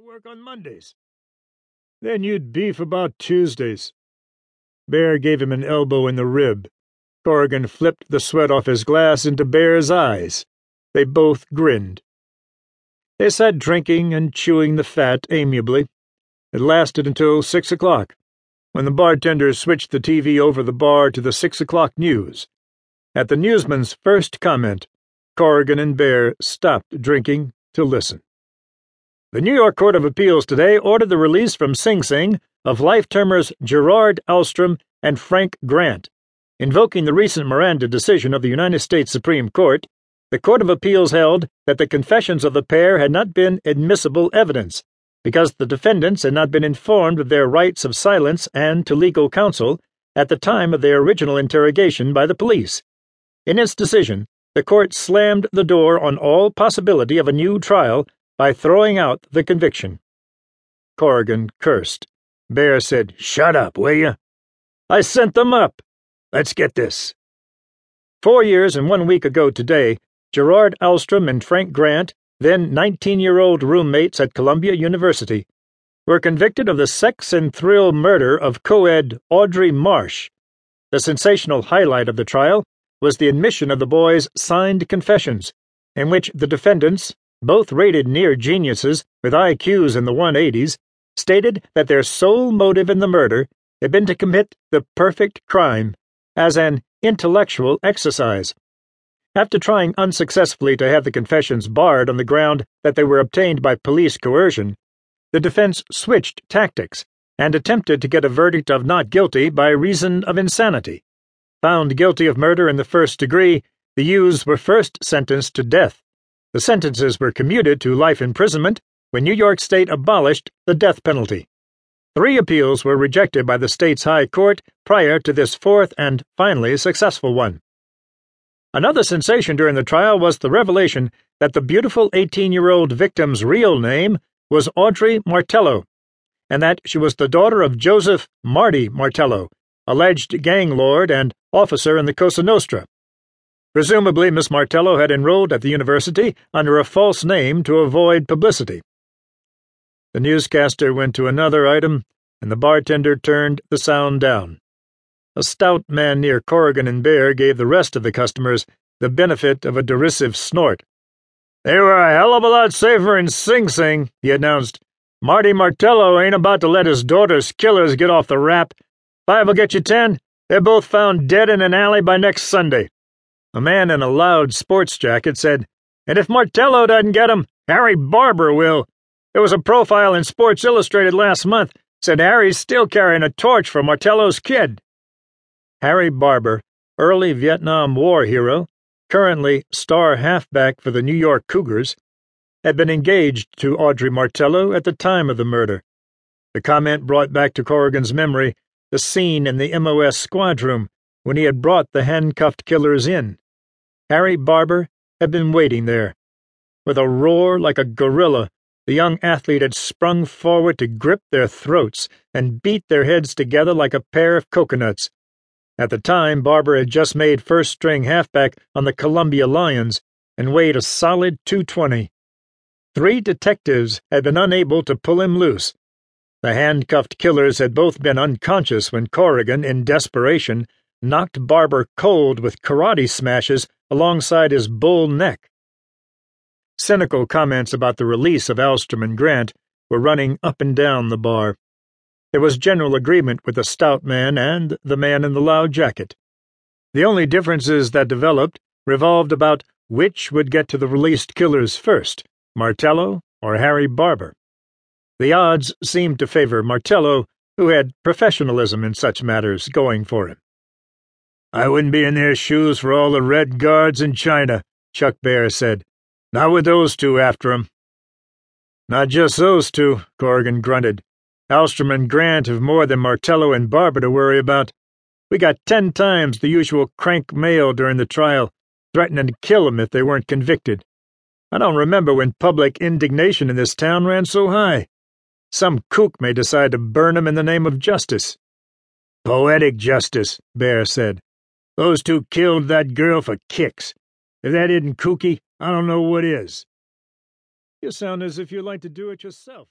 work on Mondays. Then you'd beef about Tuesdays. Bear gave him an elbow in the rib. Corrigan flipped the sweat off his glass into Bear's eyes. They both grinned. They sat drinking and chewing the fat amiably. It lasted until six o'clock, when the bartender switched the TV over the bar to the six o'clock news. At the newsman's first comment, Corrigan and Bear stopped drinking to listen. The New York Court of Appeals today ordered the release from Sing Sing of life termers Gerard Ahlstrom and Frank Grant. Invoking the recent Miranda decision of the United States Supreme Court, the Court of Appeals held that the confessions of the pair had not been admissible evidence because the defendants had not been informed of their rights of silence and to legal counsel at the time of their original interrogation by the police. In its decision, the court slammed the door on all possibility of a new trial by throwing out the conviction. Corrigan cursed. Bear said, Shut up, will you? I sent them up. Let's get this. Four years and one week ago today, Gerard Alstrom and Frank Grant, then 19 year old roommates at Columbia University, were convicted of the sex and thrill murder of co ed Audrey Marsh. The sensational highlight of the trial was the admission of the boys' signed confessions, in which the defendants, both rated near geniuses with IQs in the 180s, stated that their sole motive in the murder had been to commit the perfect crime as an intellectual exercise. After trying unsuccessfully to have the confessions barred on the ground that they were obtained by police coercion, the defense switched tactics and attempted to get a verdict of not guilty by reason of insanity. Found guilty of murder in the first degree, the youths were first sentenced to death the sentences were commuted to life imprisonment when New York State abolished the death penalty. Three appeals were rejected by the state's High Court prior to this fourth and finally successful one. Another sensation during the trial was the revelation that the beautiful 18 year old victim's real name was Audrey Martello, and that she was the daughter of Joseph Marty Martello, alleged gang lord and officer in the Cosa Nostra. Presumably, Miss Martello had enrolled at the university under a false name to avoid publicity. The newscaster went to another item, and the bartender turned the sound down. A stout man near Corrigan and Bear gave the rest of the customers the benefit of a derisive snort. They were a hell of a lot safer in Sing Sing, he announced. Marty Martello ain't about to let his daughter's killers get off the rap. Five'll get you ten. They're both found dead in an alley by next Sunday. A man in a loud sports jacket said, And if Martello doesn't get him, Harry Barber will. There was a profile in Sports Illustrated last month said Harry's still carrying a torch for Martello's kid. Harry Barber, early Vietnam War hero, currently star halfback for the New York Cougars, had been engaged to Audrey Martello at the time of the murder. The comment brought back to Corrigan's memory the scene in the MOS squad room when he had brought the handcuffed killers in. Harry Barber had been waiting there. With a roar like a gorilla, the young athlete had sprung forward to grip their throats and beat their heads together like a pair of coconuts. At the time, Barber had just made first string halfback on the Columbia Lions and weighed a solid 220. Three detectives had been unable to pull him loose. The handcuffed killers had both been unconscious when Corrigan, in desperation, knocked Barber cold with karate smashes alongside his bull neck. Cynical comments about the release of Alstrom and Grant were running up and down the bar. There was general agreement with the stout man and the man in the loud jacket. The only differences that developed revolved about which would get to the released killers first, Martello or Harry Barber. The odds seemed to favor Martello, who had professionalism in such matters going for him. I wouldn't be in their shoes for all the Red Guards in China, Chuck Bear said. Not with those two after 'em. Not just those two, Corrigan grunted. Alstrom and Grant have more than Martello and Barber to worry about. We got ten times the usual crank mail during the trial, threatening to kill 'em if they weren't convicted. I don't remember when public indignation in this town ran so high. Some kook may decide to burn 'em in the name of justice. Poetic justice, Bear said. Those two killed that girl for kicks. If that isn't kooky, I don't know what is. You sound as if you'd like to do it yourself.